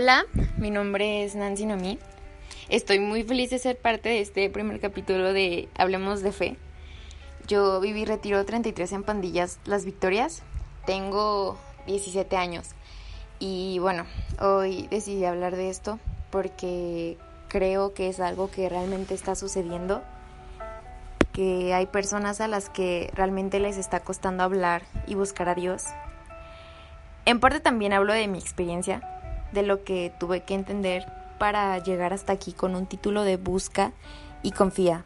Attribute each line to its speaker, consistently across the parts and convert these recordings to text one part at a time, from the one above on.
Speaker 1: Hola, mi nombre es Nancy Nomi. Estoy muy feliz de ser parte de este primer capítulo de Hablemos de Fe. Yo viví Retiro 33 en Pandillas Las Victorias. Tengo 17 años. Y bueno, hoy decidí hablar de esto porque creo que es algo que realmente está sucediendo. Que hay personas a las que realmente les está costando hablar y buscar a Dios. En parte también hablo de mi experiencia, de lo que tuve que entender para llegar hasta aquí con un título de busca y confía.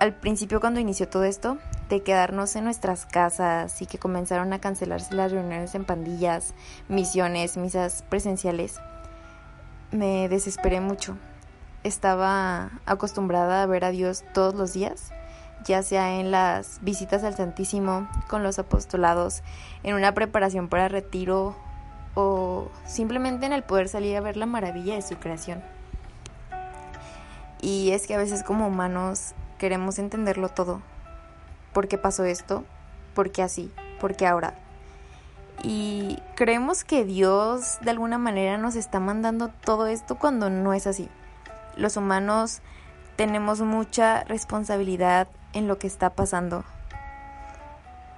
Speaker 1: Al principio cuando inició todo esto, de quedarnos en nuestras casas y que comenzaron a cancelarse las reuniones en pandillas, misiones, misas presenciales, me desesperé mucho. Estaba acostumbrada a ver a Dios todos los días, ya sea en las visitas al Santísimo, con los apostolados, en una preparación para retiro o simplemente en el poder salir a ver la maravilla de su creación. Y es que a veces como humanos queremos entenderlo todo. ¿Por qué pasó esto? ¿Por qué así? ¿Por qué ahora? Y creemos que Dios de alguna manera nos está mandando todo esto cuando no es así. Los humanos tenemos mucha responsabilidad en lo que está pasando.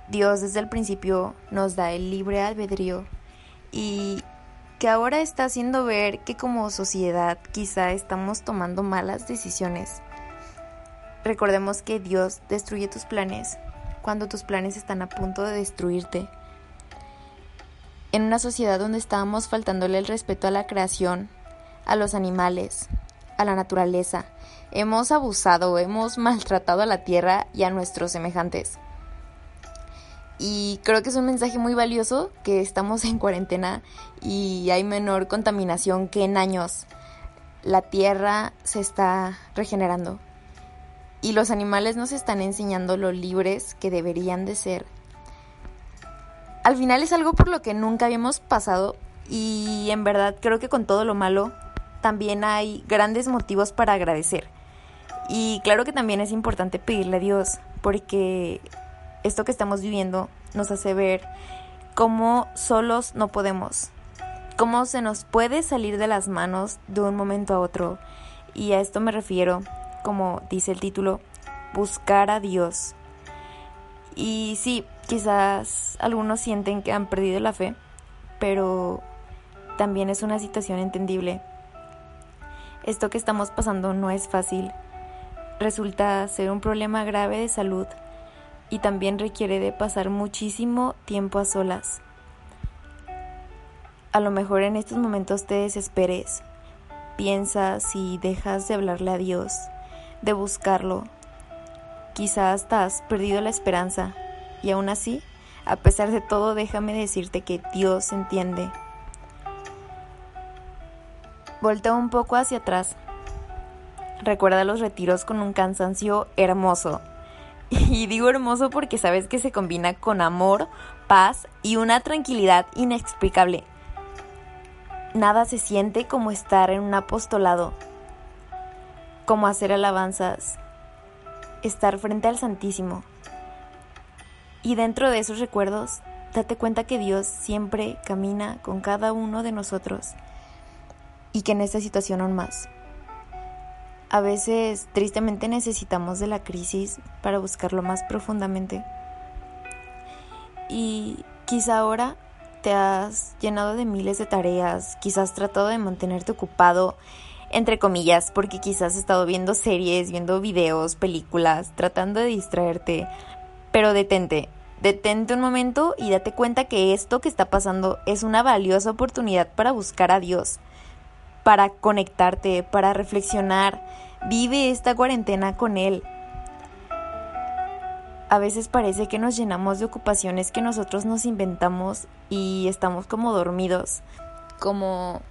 Speaker 1: Dios desde el principio nos da el libre albedrío y que ahora está haciendo ver que como sociedad quizá estamos tomando malas decisiones. Recordemos que Dios destruye tus planes cuando tus planes están a punto de destruirte. En una sociedad donde estábamos faltándole el respeto a la creación, a los animales, a la naturaleza, hemos abusado, hemos maltratado a la tierra y a nuestros semejantes. Y creo que es un mensaje muy valioso que estamos en cuarentena y hay menor contaminación que en años. La tierra se está regenerando y los animales nos están enseñando lo libres que deberían de ser. Al final es algo por lo que nunca habíamos pasado y en verdad creo que con todo lo malo también hay grandes motivos para agradecer. Y claro que también es importante pedirle a Dios porque esto que estamos viviendo nos hace ver cómo solos no podemos, cómo se nos puede salir de las manos de un momento a otro. Y a esto me refiero, como dice el título, buscar a Dios. Y sí, quizás algunos sienten que han perdido la fe, pero también es una situación entendible. Esto que estamos pasando no es fácil. Resulta ser un problema grave de salud y también requiere de pasar muchísimo tiempo a solas. A lo mejor en estos momentos te desesperes, piensas y dejas de hablarle a Dios, de buscarlo. Quizás hasta has perdido la esperanza y aún así, a pesar de todo, déjame decirte que Dios entiende. Voltea un poco hacia atrás. Recuerda los retiros con un cansancio hermoso y digo hermoso porque sabes que se combina con amor, paz y una tranquilidad inexplicable. Nada se siente como estar en un apostolado, como hacer alabanzas, estar frente al Santísimo. Y dentro de esos recuerdos, date cuenta que Dios siempre camina con cada uno de nosotros y que en esta situación aún más. A veces tristemente necesitamos de la crisis para buscarlo más profundamente. Y quizá ahora te has llenado de miles de tareas, quizás tratado de mantenerte ocupado, entre comillas, porque quizás has estado viendo series, viendo videos, películas, tratando de distraerte. Pero detente, detente un momento y date cuenta que esto que está pasando es una valiosa oportunidad para buscar a Dios para conectarte, para reflexionar. Vive esta cuarentena con Él. A veces parece que nos llenamos de ocupaciones que nosotros nos inventamos y estamos como dormidos, como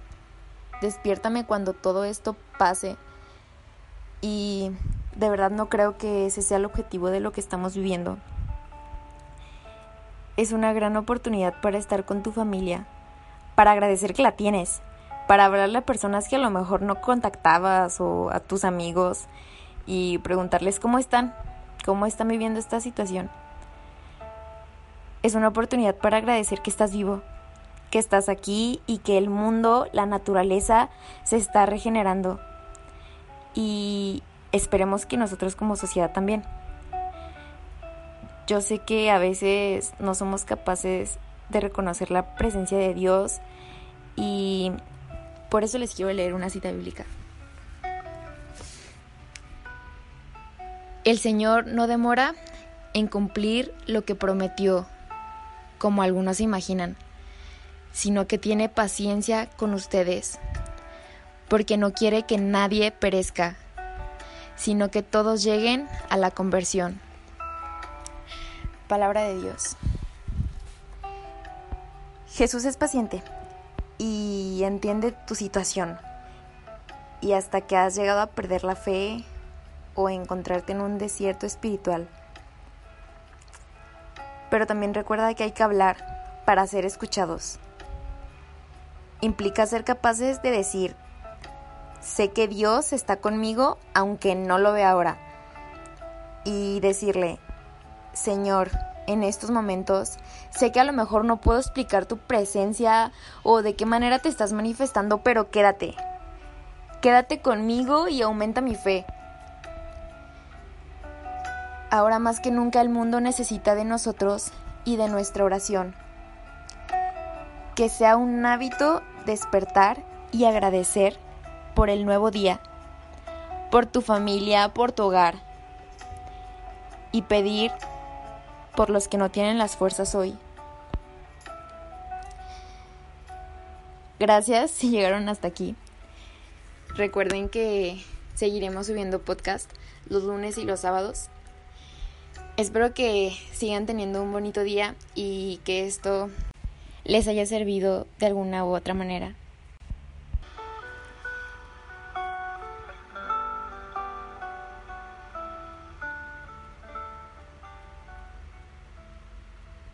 Speaker 1: despiértame cuando todo esto pase. Y de verdad no creo que ese sea el objetivo de lo que estamos viviendo. Es una gran oportunidad para estar con tu familia, para agradecer que la tienes, para hablarle a personas que a lo mejor no contactabas o a tus amigos y preguntarles cómo están, cómo están viviendo esta situación. Es una oportunidad para agradecer que estás vivo, que estás aquí y que el mundo, la naturaleza, se está regenerando. Y esperemos que nosotros como sociedad también. Yo sé que a veces no somos capaces de reconocer la presencia de Dios y por eso les quiero leer una cita bíblica. El Señor no demora en cumplir lo que prometió, como algunos imaginan, sino que tiene paciencia con ustedes, porque no quiere que nadie perezca, sino que todos lleguen a la conversión. Palabra de Dios. Jesús es paciente y entiende tu situación. Y hasta que has llegado a perder la fe o encontrarte en un desierto espiritual. Pero también recuerda que hay que hablar para ser escuchados. Implica ser capaces de decir, sé que Dios está conmigo aunque no lo vea ahora. Y decirle, Señor, en estos momentos, sé que a lo mejor no puedo explicar tu presencia o de qué manera te estás manifestando, pero quédate. Quédate conmigo y aumenta mi fe. Ahora más que nunca el mundo necesita de nosotros y de nuestra oración. Que sea un hábito despertar y agradecer por el nuevo día, por tu familia, por tu hogar y pedir por los que no tienen las fuerzas hoy. Gracias si llegaron hasta aquí. Recuerden que seguiremos subiendo podcast los lunes y los sábados. Espero que sigan teniendo un bonito día y que esto les haya servido de alguna u otra manera.